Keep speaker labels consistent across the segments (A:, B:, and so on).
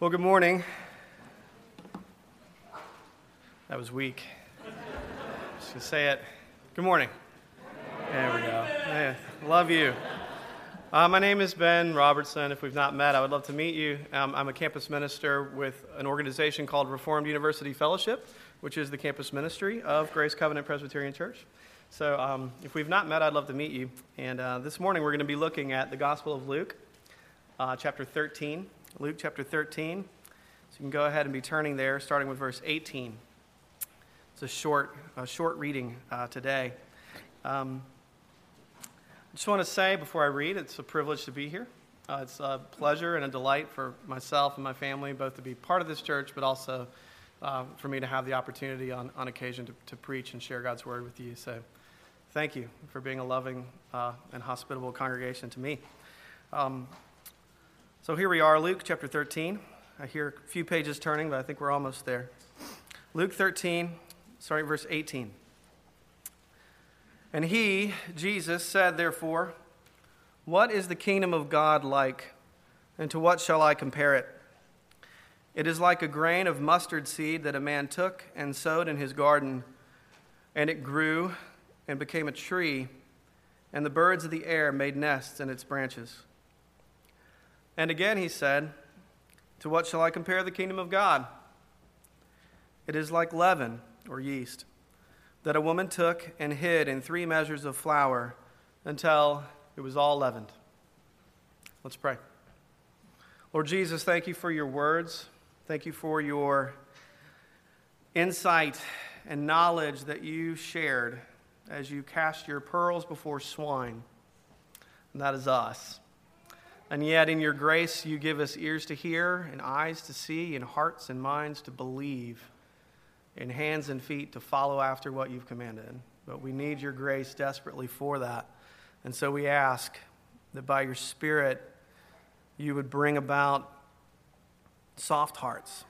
A: Well, good morning. That was weak. Just gonna say it. Good morning. There we go. Yeah, love you. Uh, my name is Ben Robertson. If we've not met, I would love to meet you. Um, I'm a campus minister with an organization called Reformed University Fellowship, which is the campus ministry of Grace Covenant Presbyterian Church. So, um, if we've not met, I'd love to meet you. And uh, this morning, we're going to be looking at the Gospel of Luke, uh, chapter 13. Luke chapter 13. So, you can go ahead and be turning there, starting with verse 18. It's a short, a short reading uh, today. Um, I just want to say before I read, it's a privilege to be here. Uh, it's a pleasure and a delight for myself and my family both to be part of this church, but also uh, for me to have the opportunity on, on occasion to, to preach and share God's word with you. So thank you for being a loving uh, and hospitable congregation to me. Um, so here we are, Luke chapter 13. I hear a few pages turning, but I think we're almost there. Luke 13, starting verse 18. And he, Jesus, said, therefore, What is the kingdom of God like, and to what shall I compare it? It is like a grain of mustard seed that a man took and sowed in his garden, and it grew and became a tree, and the birds of the air made nests in its branches. And again he said, To what shall I compare the kingdom of God? It is like leaven or yeast that a woman took and hid in three measures of flour until it was all leavened. Let's pray. Lord Jesus, thank you for your words. Thank you for your insight and knowledge that you shared as you cast your pearls before swine. And that is us. And yet, in your grace, you give us ears to hear, and eyes to see, and hearts and minds to believe and hands and feet to follow after what you've commanded. But we need your grace desperately for that. And so we ask that by your Spirit, you would bring about soft hearts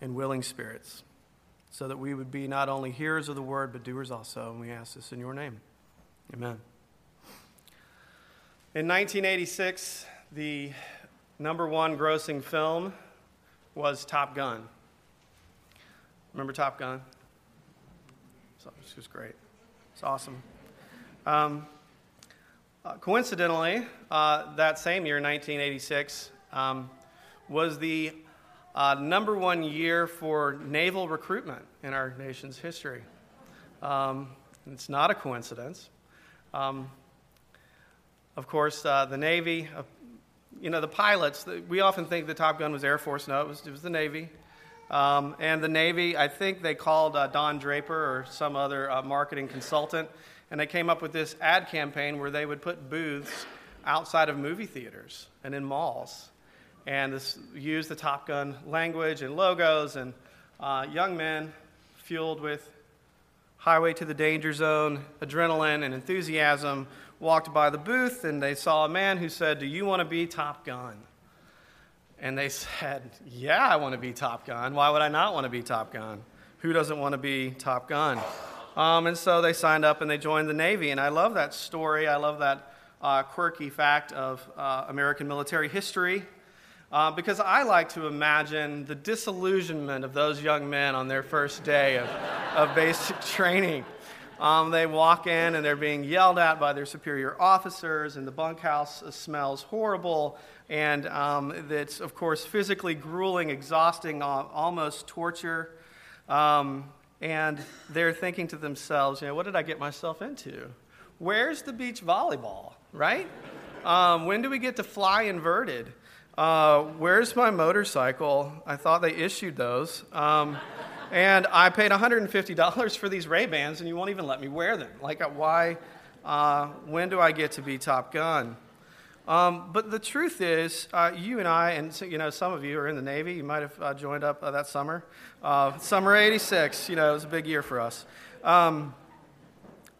A: and willing spirits so that we would be not only hearers of the word, but doers also. And we ask this in your name. Amen. In 1986, the number one grossing film was Top Gun. Remember Top Gun? This was great. It's awesome. Um, uh, coincidentally, uh, that same year, 1986, um, was the uh, number one year for naval recruitment in our nation's history. Um, it's not a coincidence. Um, of course, uh, the Navy, uh, you know, the pilots, the, we often think the Top Gun was Air Force. No, it was, it was the Navy. Um, and the Navy, I think they called uh, Don Draper or some other uh, marketing consultant, and they came up with this ad campaign where they would put booths outside of movie theaters and in malls. And this used the Top Gun language and logos, and uh, young men fueled with highway to the danger zone, adrenaline, and enthusiasm walked by the booth, and they saw a man who said, Do you want to be Top Gun? And they said, Yeah, I want to be Top Gun. Why would I not want to be Top Gun? Who doesn't want to be Top Gun? Um, and so they signed up and they joined the Navy. And I love that story. I love that uh, quirky fact of uh, American military history uh, because I like to imagine the disillusionment of those young men on their first day of, of basic training. Um, they walk in and they're being yelled at by their superior officers, and the bunkhouse smells horrible. And um, it's, of course, physically grueling, exhausting, almost torture. Um, and they're thinking to themselves, you know, what did I get myself into? Where's the beach volleyball, right? Um, when do we get to fly inverted? Uh, where's my motorcycle? I thought they issued those. And I paid $150 for these Ray Bans, and you won't even let me wear them. Like, uh, why? Uh, when do I get to be Top Gun? Um, but the truth is, uh, you and I, and you know, some of you are in the Navy. You might have uh, joined up uh, that summer. Uh, summer '86, you know, it was a big year for us. Um,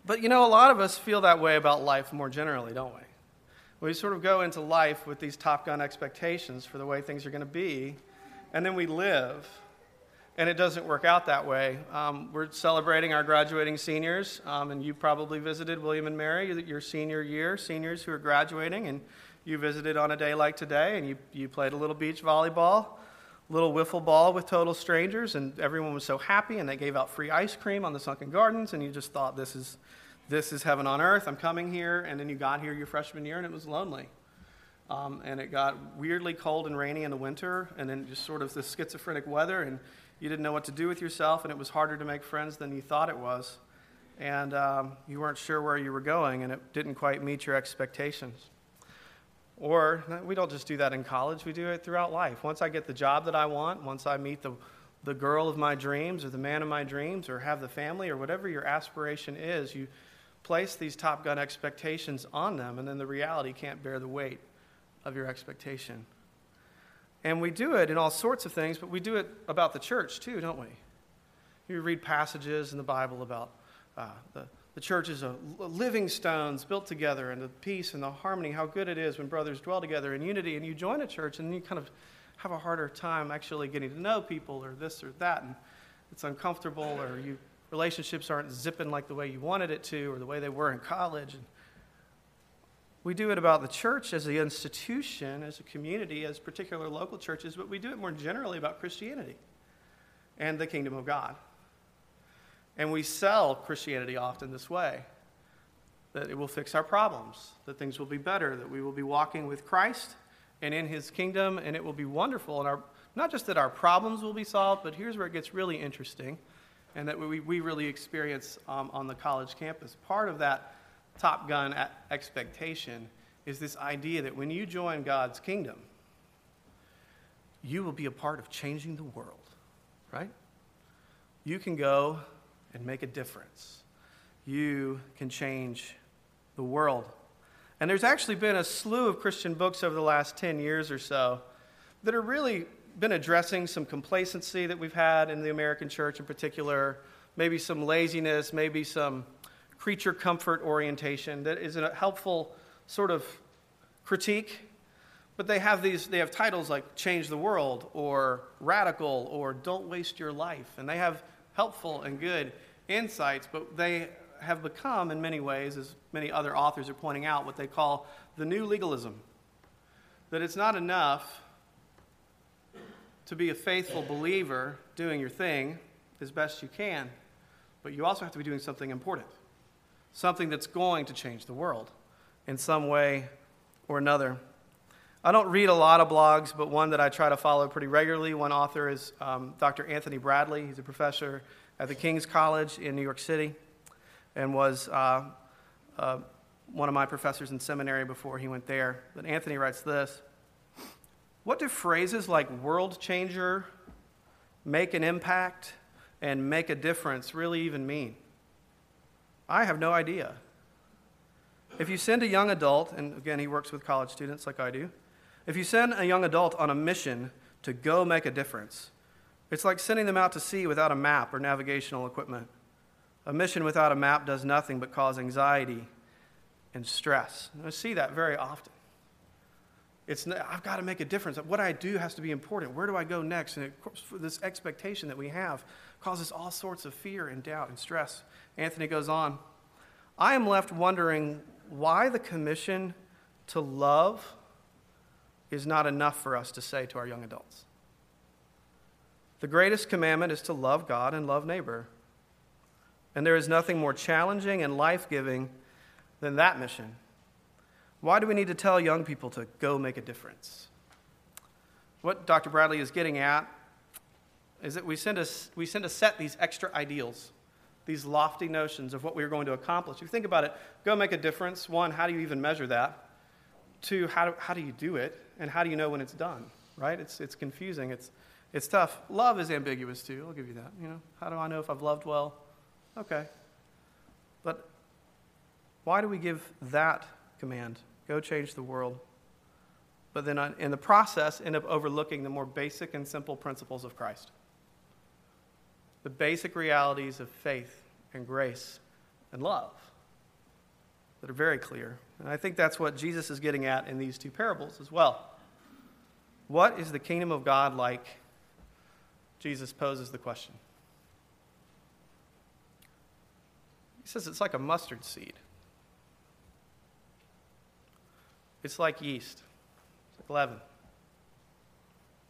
A: but you know, a lot of us feel that way about life more generally, don't we? We sort of go into life with these Top Gun expectations for the way things are going to be, and then we live and it doesn't work out that way. Um, we're celebrating our graduating seniors, um, and you probably visited William and Mary your senior year, seniors who are graduating, and you visited on a day like today and you, you played a little beach volleyball, little wiffle ball with total strangers, and everyone was so happy and they gave out free ice cream on the sunken gardens, and you just thought, this is, this is heaven on earth. I'm coming here. And then you got here your freshman year and it was lonely. Um, and it got weirdly cold and rainy in the winter, and then just sort of this schizophrenic weather, and you didn't know what to do with yourself, and it was harder to make friends than you thought it was. And um, you weren't sure where you were going, and it didn't quite meet your expectations. Or we don't just do that in college, we do it throughout life. Once I get the job that I want, once I meet the, the girl of my dreams, or the man of my dreams, or have the family, or whatever your aspiration is, you place these Top Gun expectations on them, and then the reality can't bear the weight of your expectation. And we do it in all sorts of things, but we do it about the church too, don't we? You read passages in the Bible about uh, the, the church is a living stones built together and the peace and the harmony, how good it is when brothers dwell together in unity. And you join a church and you kind of have a harder time actually getting to know people or this or that. And it's uncomfortable or you, relationships aren't zipping like the way you wanted it to or the way they were in college. And we do it about the church as an institution, as a community, as particular local churches, but we do it more generally about Christianity and the kingdom of God. And we sell Christianity often this way that it will fix our problems, that things will be better, that we will be walking with Christ and in his kingdom, and it will be wonderful. And our, not just that our problems will be solved, but here's where it gets really interesting and that we, we really experience um, on the college campus. Part of that Top Gun expectation is this idea that when you join God's kingdom, you will be a part of changing the world, right? You can go and make a difference. You can change the world. And there's actually been a slew of Christian books over the last 10 years or so that are really been addressing some complacency that we've had in the American church in particular, maybe some laziness, maybe some creature comfort orientation that is a helpful sort of critique. But they have these they have titles like change the world or radical or don't waste your life. And they have helpful and good insights but they have become in many ways as many other authors are pointing out what they call the new legalism. That it's not enough to be a faithful believer doing your thing as best you can but you also have to be doing something important something that's going to change the world in some way or another. I don't read a lot of blogs, but one that I try to follow pretty regularly. One author is um, Dr. Anthony Bradley. He's a professor at the King's College in New York City and was uh, uh, one of my professors in seminary before he went there. But Anthony writes this What do phrases like world changer, make an impact, and make a difference really even mean? I have no idea. If you send a young adult, and again, he works with college students like I do, if you send a young adult on a mission to go make a difference, it's like sending them out to sea without a map or navigational equipment. A mission without a map does nothing but cause anxiety and stress. And I see that very often. It's, I've got to make a difference. What I do has to be important. Where do I go next? And this expectation that we have causes all sorts of fear and doubt and stress. Anthony goes on I am left wondering why the commission to love is not enough for us to say to our young adults. The greatest commandment is to love God and love neighbor. And there is nothing more challenging and life giving than that mission. Why do we need to tell young people to go make a difference? What Dr. Bradley is getting at is that we send, a, we send set these extra ideals, these lofty notions of what we're going to accomplish. If you think about it, go make a difference. One, how do you even measure that? Two, how do, how do you do it? And how do you know when it's done? Right? It's, it's confusing. It's, it's tough. Love is ambiguous too. I'll give you that. You know, how do I know if I've loved well? Okay. But why do we give that command? Go change the world. But then uh, in the process, end up overlooking the more basic and simple principles of Christ. The basic realities of faith and grace and love that are very clear. And I think that's what Jesus is getting at in these two parables as well. What is the kingdom of God like? Jesus poses the question. He says it's like a mustard seed. It's like yeast, it's like leaven.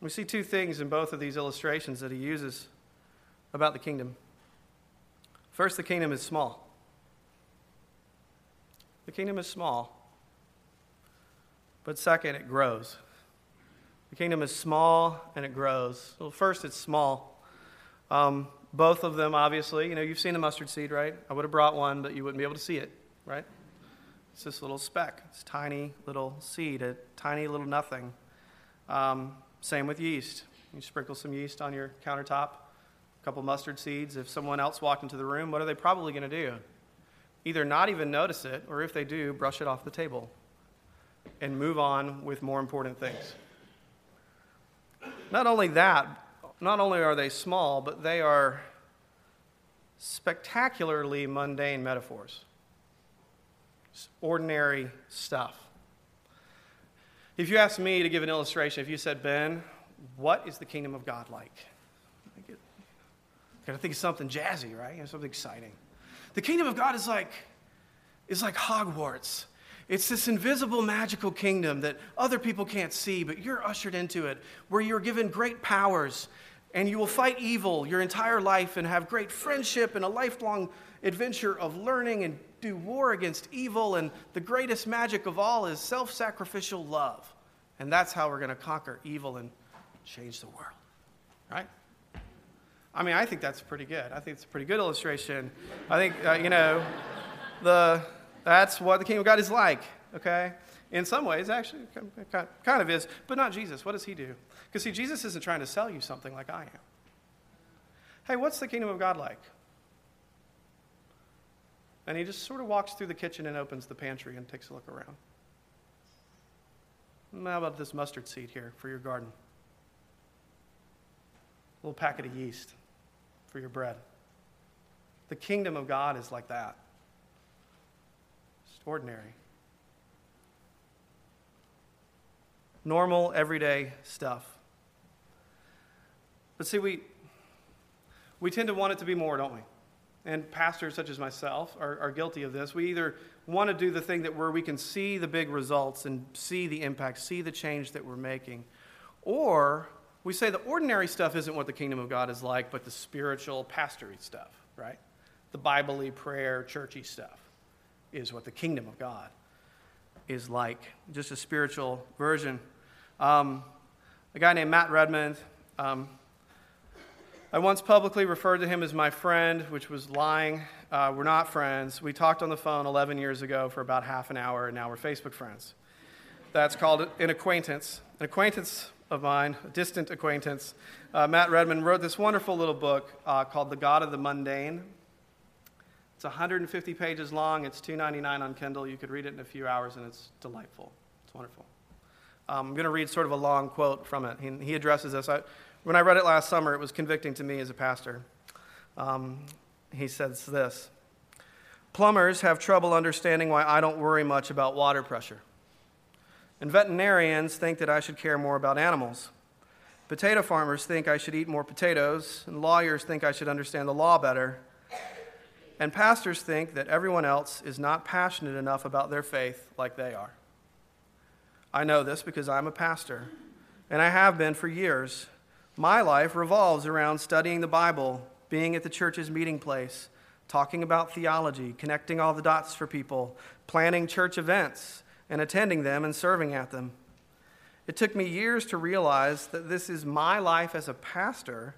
A: We see two things in both of these illustrations that he uses about the kingdom. First, the kingdom is small. The kingdom is small. But second, it grows. The kingdom is small and it grows. Well, first, it's small. Um, both of them, obviously, you know, you've seen the mustard seed, right? I would have brought one, but you wouldn't be able to see it, right? It's this little speck. It's tiny little seed, a tiny little nothing. Um, same with yeast. You sprinkle some yeast on your countertop, a couple mustard seeds. If someone else walked into the room, what are they probably going to do? Either not even notice it, or if they do, brush it off the table and move on with more important things. Not only that, not only are they small, but they are spectacularly mundane metaphors. Ordinary stuff. If you asked me to give an illustration, if you said, Ben, what is the kingdom of God like? Gotta think of something jazzy, right? Something exciting. The kingdom of God is like, is like Hogwarts. It's this invisible magical kingdom that other people can't see, but you're ushered into it, where you're given great powers and you will fight evil your entire life and have great friendship and a lifelong adventure of learning and do war against evil. And the greatest magic of all is self sacrificial love. And that's how we're going to conquer evil and change the world. Right? I mean, I think that's pretty good. I think it's a pretty good illustration. I think, uh, you know, the, that's what the kingdom of God is like, okay? In some ways, actually, kind of is, but not Jesus. What does he do? Because, see, Jesus isn't trying to sell you something like I am. Hey, what's the kingdom of God like? And he just sort of walks through the kitchen and opens the pantry and takes a look around. Hmm, how about this mustard seed here for your garden? A little packet of yeast for your bread. The kingdom of God is like that. It's ordinary. Normal, everyday stuff. But see, we, we tend to want it to be more, don't we? And pastors such as myself are, are guilty of this. We either want to do the thing that where we can see the big results and see the impact, see the change that we're making, or we say the ordinary stuff isn't what the kingdom of God is like, but the spiritual, pastory stuff, right? The Bible prayer, churchy stuff is what the kingdom of God is like. Just a spiritual version. Um, a guy named Matt Redmond, um, I once publicly referred to him as my friend, which was lying. Uh, we're not friends. We talked on the phone 11 years ago for about half an hour, and now we're Facebook friends. That's called an acquaintance. An acquaintance of mine, a distant acquaintance, uh, Matt Redmond, wrote this wonderful little book uh, called The God of the Mundane. It's 150 pages long. It's $2.99 on Kindle. You could read it in a few hours, and it's delightful. It's wonderful. Um, I'm going to read sort of a long quote from it. He, he addresses this. I, when I read it last summer, it was convicting to me as a pastor. Um, he says this Plumbers have trouble understanding why I don't worry much about water pressure. And veterinarians think that I should care more about animals. Potato farmers think I should eat more potatoes, and lawyers think I should understand the law better. And pastors think that everyone else is not passionate enough about their faith like they are. I know this because I'm a pastor, and I have been for years. My life revolves around studying the Bible, being at the church's meeting place, talking about theology, connecting all the dots for people, planning church events, and attending them and serving at them. It took me years to realize that this is my life as a pastor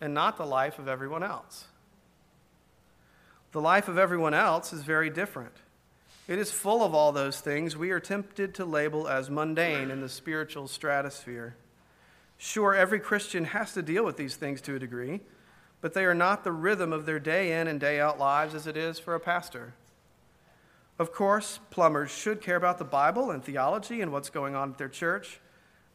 A: and not the life of everyone else. The life of everyone else is very different. It is full of all those things we are tempted to label as mundane in the spiritual stratosphere. Sure, every Christian has to deal with these things to a degree, but they are not the rhythm of their day in and day out lives as it is for a pastor. Of course, plumbers should care about the Bible and theology and what's going on at their church,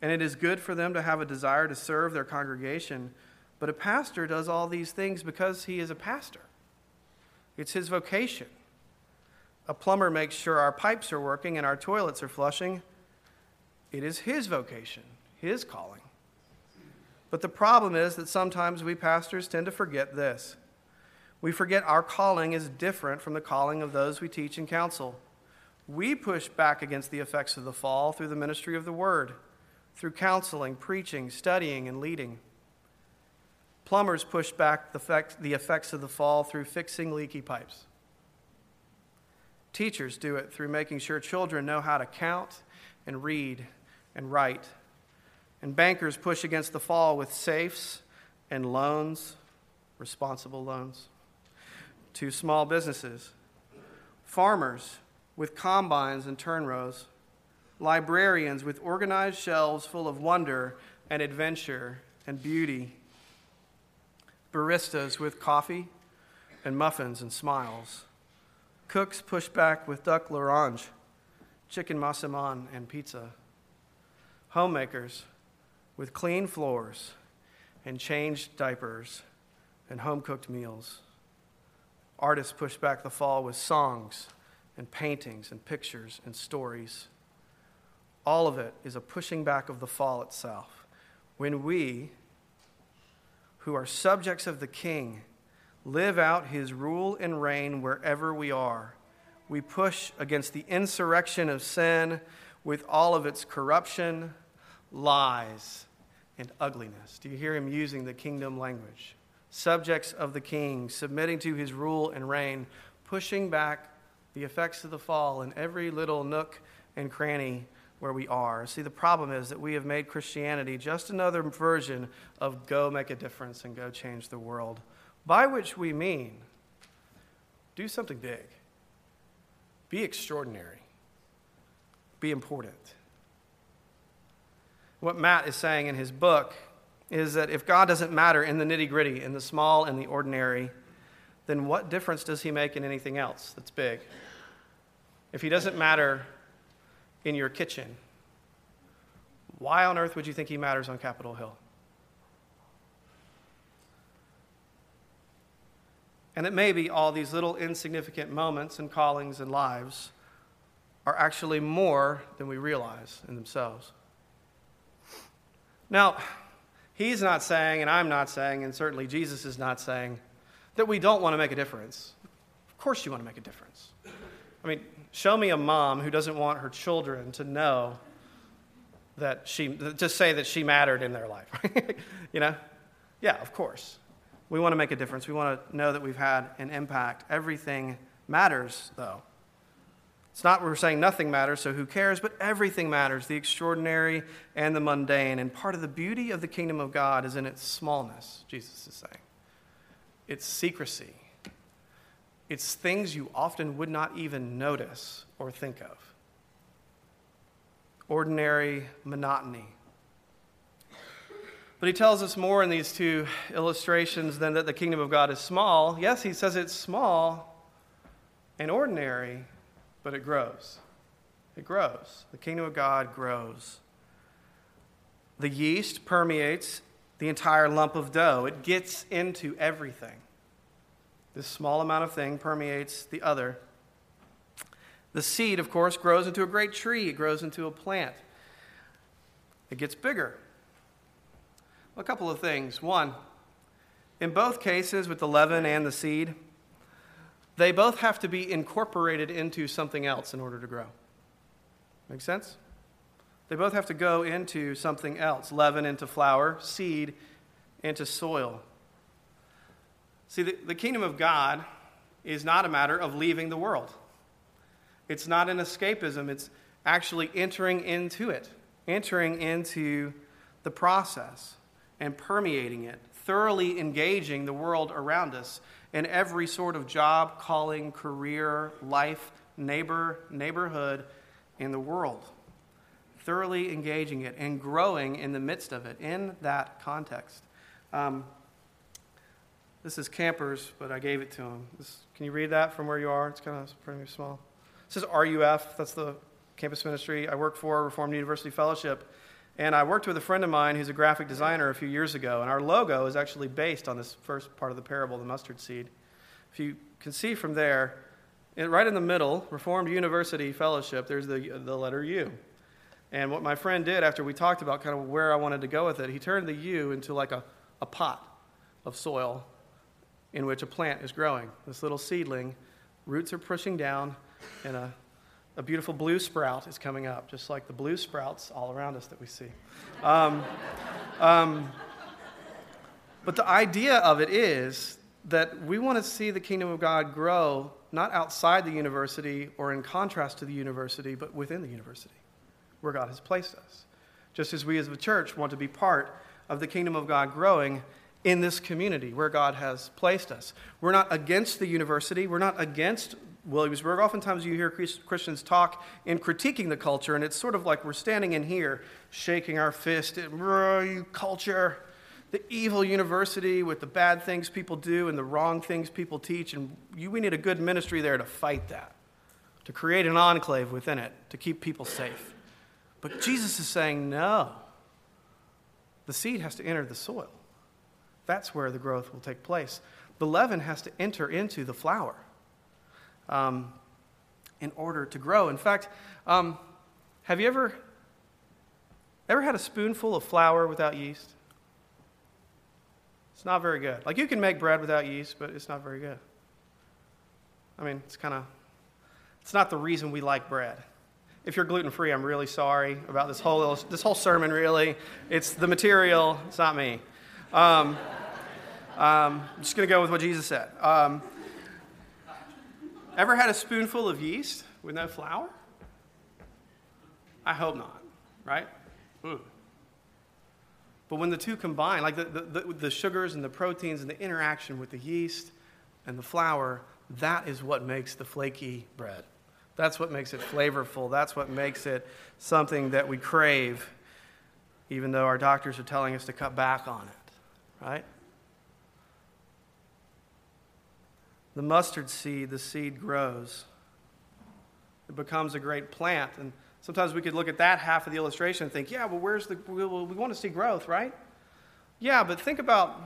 A: and it is good for them to have a desire to serve their congregation. But a pastor does all these things because he is a pastor, it's his vocation. A plumber makes sure our pipes are working and our toilets are flushing. It is his vocation, his calling. But the problem is that sometimes we pastors tend to forget this. We forget our calling is different from the calling of those we teach and counsel. We push back against the effects of the fall through the ministry of the word, through counseling, preaching, studying, and leading. Plumbers push back the effects of the fall through fixing leaky pipes. Teachers do it through making sure children know how to count and read and write. And bankers push against the fall with safes and loans, responsible loans, to small businesses. Farmers with combines and turn rows. Librarians with organized shelves full of wonder and adventure and beauty. Baristas with coffee and muffins and smiles Cooks push back with duck l'orange, chicken massaman, and pizza. Homemakers with clean floors and changed diapers and home cooked meals. Artists push back the fall with songs and paintings and pictures and stories. All of it is a pushing back of the fall itself. When we, who are subjects of the King, live out his rule and reign wherever we are. We push against the insurrection of sin with all of its corruption, lies, and ugliness. Do you hear him using the kingdom language? Subjects of the king, submitting to his rule and reign, pushing back the effects of the fall in every little nook and cranny where we are. See, the problem is that we have made Christianity just another version of go make a difference and go change the world by which we mean do something big, be extraordinary, be important. What Matt is saying in his book is that if God doesn't matter in the nitty gritty, in the small and the ordinary, then what difference does he make in anything else that's big? If he doesn't matter in your kitchen, why on earth would you think he matters on Capitol Hill? And it may be all these little insignificant moments and callings and lives are actually more than we realize in themselves. Now, he's not saying, and I'm not saying, and certainly Jesus is not saying, that we don't want to make a difference. Of course, you want to make a difference. I mean, show me a mom who doesn't want her children to know that she, to say that she mattered in their life. you know? Yeah, of course. We want to make a difference. We want to know that we've had an impact. Everything matters, though. It's not we're saying nothing matters, so who cares? But everything matters the extraordinary and the mundane. And part of the beauty of the kingdom of God is in its smallness, Jesus is saying. It's secrecy, it's things you often would not even notice or think of. Ordinary monotony but he tells us more in these two illustrations than that the kingdom of God is small. Yes, he says it's small and ordinary, but it grows. It grows. The kingdom of God grows. The yeast permeates the entire lump of dough, it gets into everything. This small amount of thing permeates the other. The seed, of course, grows into a great tree, it grows into a plant. It gets bigger. A couple of things. One, in both cases with the leaven and the seed, they both have to be incorporated into something else in order to grow. Make sense? They both have to go into something else leaven into flour, seed into soil. See, the, the kingdom of God is not a matter of leaving the world, it's not an escapism, it's actually entering into it, entering into the process and permeating it, thoroughly engaging the world around us in every sort of job, calling, career, life, neighbor, neighborhood in the world. Thoroughly engaging it and growing in the midst of it in that context. Um, this is campers, but I gave it to him. This, can you read that from where you are? It's kind of pretty small. This is RUF, that's the campus ministry I work for, Reformed University Fellowship. And I worked with a friend of mine who's a graphic designer a few years ago, and our logo is actually based on this first part of the parable, the mustard seed. If you can see from there, right in the middle, Reformed University Fellowship, there's the, the letter U. And what my friend did after we talked about kind of where I wanted to go with it, he turned the U into like a, a pot of soil in which a plant is growing. This little seedling, roots are pushing down in a a beautiful blue sprout is coming up, just like the blue sprouts all around us that we see. Um, um, but the idea of it is that we want to see the kingdom of God grow not outside the university or in contrast to the university, but within the university where God has placed us. Just as we as a church want to be part of the kingdom of God growing in this community where God has placed us. We're not against the university, we're not against Williamsburg. Oftentimes you hear Christians talk in critiquing the culture, and it's sort of like we're standing in here shaking our fist at you culture, the evil university with the bad things people do and the wrong things people teach. And you, we need a good ministry there to fight that, to create an enclave within it, to keep people safe. But Jesus is saying, no. The seed has to enter the soil. That's where the growth will take place. The leaven has to enter into the flour um, in order to grow. In fact, um, have you ever ever had a spoonful of flour without yeast? It's not very good. Like you can make bread without yeast, but it's not very good. I mean, it's kind of it's not the reason we like bread. If you're gluten free, I'm really sorry about this whole this whole sermon. Really, it's the material. It's not me. Um, um, I'm just to go with what Jesus said. Um, Ever had a spoonful of yeast with no flour? I hope not, right? Ooh. But when the two combine, like the, the, the, sugars and the proteins and the interaction with the yeast and the flour, that is what makes the flaky bread. That's what makes it flavorful. That's what makes it something that we crave, even though our doctors are telling us to cut back on it, right? The mustard seed, the seed grows. It becomes a great plant. And sometimes we could look at that half of the illustration and think, yeah, well, where's the, we, we want to see growth, right? Yeah, but think about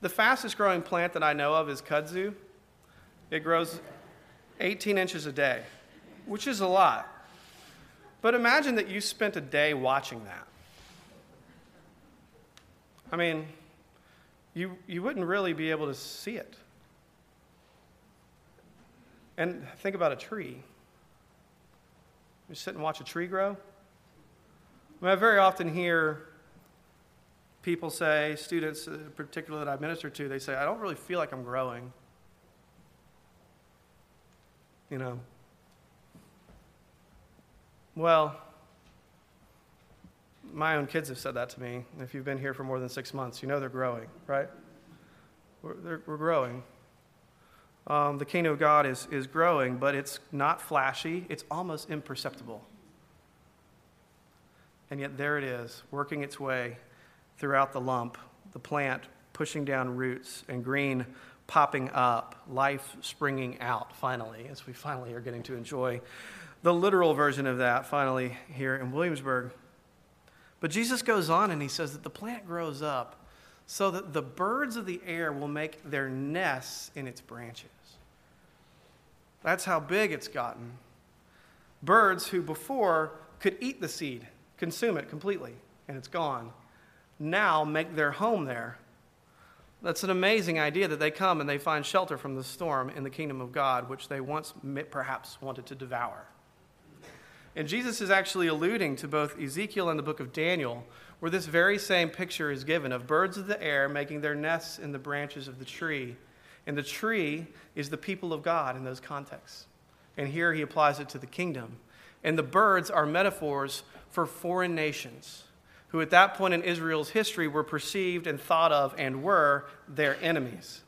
A: the fastest growing plant that I know of is kudzu. It grows 18 inches a day, which is a lot. But imagine that you spent a day watching that. I mean, you, you wouldn't really be able to see it. And think about a tree. You sit and watch a tree grow. I, mean, I very often hear people say, students, uh, particularly that I minister to, they say, I don't really feel like I'm growing. You know. Well, my own kids have said that to me. If you've been here for more than six months, you know they're growing, right? We're, we're growing. Um, the kingdom of God is, is growing, but it's not flashy, it's almost imperceptible. And yet, there it is, working its way throughout the lump, the plant pushing down roots, and green popping up, life springing out finally, as we finally are getting to enjoy the literal version of that finally here in Williamsburg. But Jesus goes on and he says that the plant grows up so that the birds of the air will make their nests in its branches. That's how big it's gotten. Birds who before could eat the seed, consume it completely, and it's gone, now make their home there. That's an amazing idea that they come and they find shelter from the storm in the kingdom of God, which they once perhaps wanted to devour. And Jesus is actually alluding to both Ezekiel and the book of Daniel, where this very same picture is given of birds of the air making their nests in the branches of the tree. And the tree is the people of God in those contexts. And here he applies it to the kingdom. And the birds are metaphors for foreign nations who, at that point in Israel's history, were perceived and thought of and were their enemies.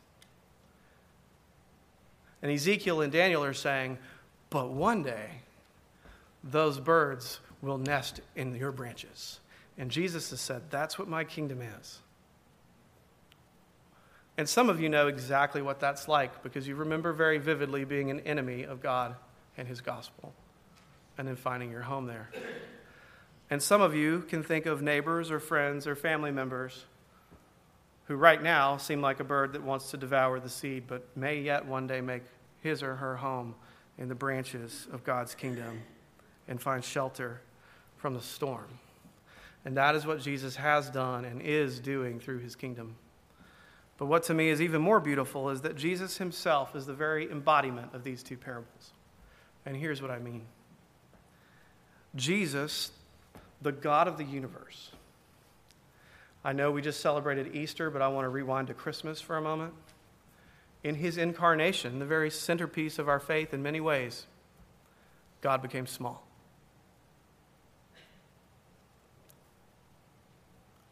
A: And Ezekiel and Daniel are saying, but one day, those birds will nest in your branches. And Jesus has said, That's what my kingdom is. And some of you know exactly what that's like because you remember very vividly being an enemy of God and his gospel and then finding your home there. And some of you can think of neighbors or friends or family members who right now seem like a bird that wants to devour the seed, but may yet one day make his or her home in the branches of God's kingdom and find shelter from the storm. And that is what Jesus has done and is doing through his kingdom. But what to me is even more beautiful is that Jesus himself is the very embodiment of these two parables. And here's what I mean Jesus, the God of the universe. I know we just celebrated Easter, but I want to rewind to Christmas for a moment. In his incarnation, the very centerpiece of our faith in many ways, God became small.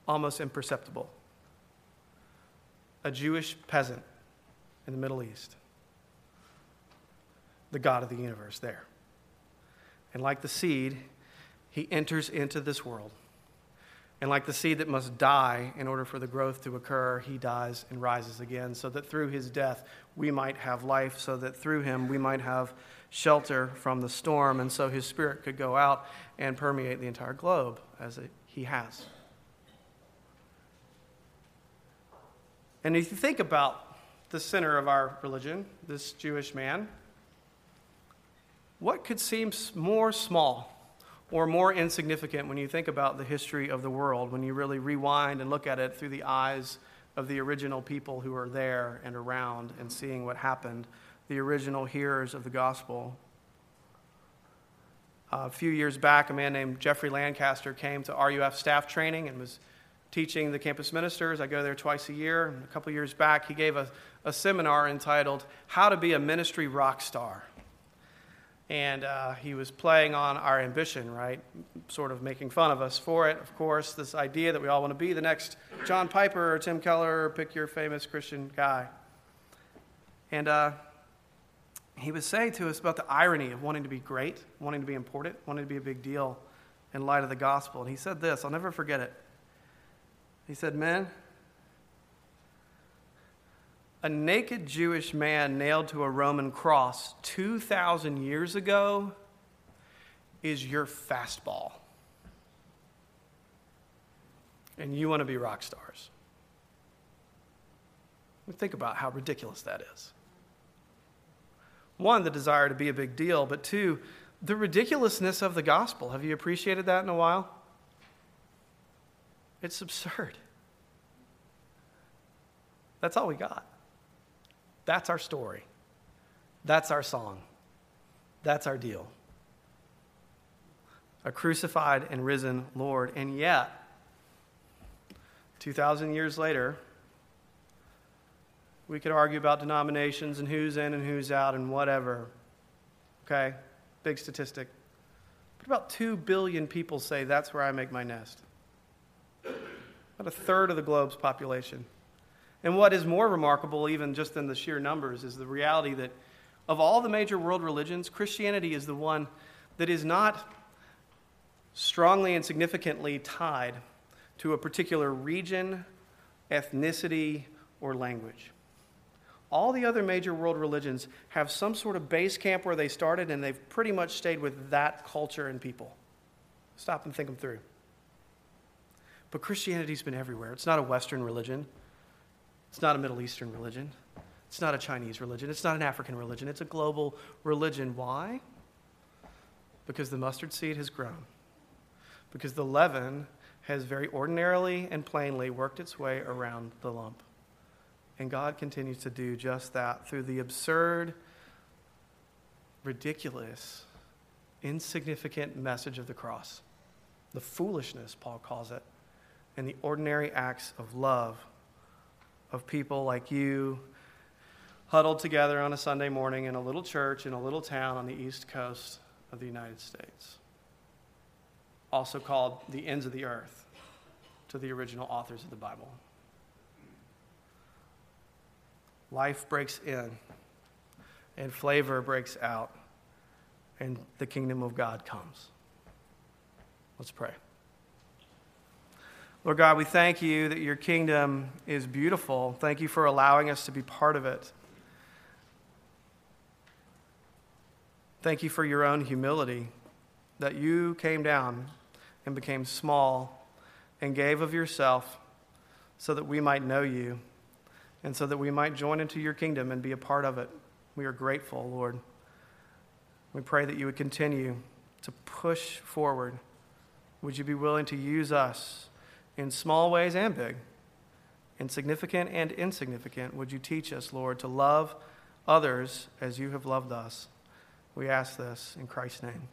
A: Almost imperceptible. A Jewish peasant in the Middle East. The God of the universe there. And like the seed, he enters into this world. And like the seed that must die in order for the growth to occur, he dies and rises again, so that through his death we might have life, so that through him we might have shelter from the storm, and so his spirit could go out and permeate the entire globe as it, he has. And if you think about the center of our religion, this Jewish man, what could seem more small or more insignificant when you think about the history of the world, when you really rewind and look at it through the eyes of the original people who are there and around and seeing what happened, the original hearers of the gospel. A few years back, a man named Jeffrey Lancaster came to RUF staff training and was teaching the campus ministers. I go there twice a year. A couple years back, he gave a, a seminar entitled How to Be a Ministry Rock Star and uh, he was playing on our ambition, right? Sort of making fun of us for it, of course, this idea that we all want to be the next John Piper or Tim Keller or pick your famous Christian guy. And uh, he was saying to us about the irony of wanting to be great, wanting to be important, wanting to be a big deal in light of the gospel. And he said this, I'll never forget it. He said, Men, a naked Jewish man nailed to a Roman cross 2,000 years ago is your fastball. And you want to be rock stars. Think about how ridiculous that is. One, the desire to be a big deal, but two, the ridiculousness of the gospel. Have you appreciated that in a while? It's absurd. That's all we got. That's our story. That's our song. That's our deal. A crucified and risen Lord. And yet, 2,000 years later, we could argue about denominations and who's in and who's out and whatever. Okay? Big statistic. But about 2 billion people say that's where I make my nest. About a third of the globe's population. And what is more remarkable, even just in the sheer numbers, is the reality that of all the major world religions, Christianity is the one that is not strongly and significantly tied to a particular region, ethnicity, or language. All the other major world religions have some sort of base camp where they started, and they've pretty much stayed with that culture and people. Stop and think them through. But Christianity's been everywhere. It's not a Western religion. It's not a Middle Eastern religion. It's not a Chinese religion. It's not an African religion. It's a global religion. Why? Because the mustard seed has grown. Because the leaven has very ordinarily and plainly worked its way around the lump. And God continues to do just that through the absurd, ridiculous, insignificant message of the cross. The foolishness, Paul calls it, and the ordinary acts of love of people like you huddled together on a Sunday morning in a little church in a little town on the east coast of the United States, also called the ends of the earth to the original authors of the Bible. Life breaks in, and flavor breaks out, and the kingdom of God comes. Let's pray. Lord God, we thank you that your kingdom is beautiful. Thank you for allowing us to be part of it. Thank you for your own humility, that you came down and became small and gave of yourself so that we might know you and so that we might join into your kingdom and be a part of it. We are grateful, Lord. We pray that you would continue to push forward. Would you be willing to use us? In small ways and big, insignificant and insignificant, would you teach us, Lord, to love others as you have loved us? We ask this in Christ's name.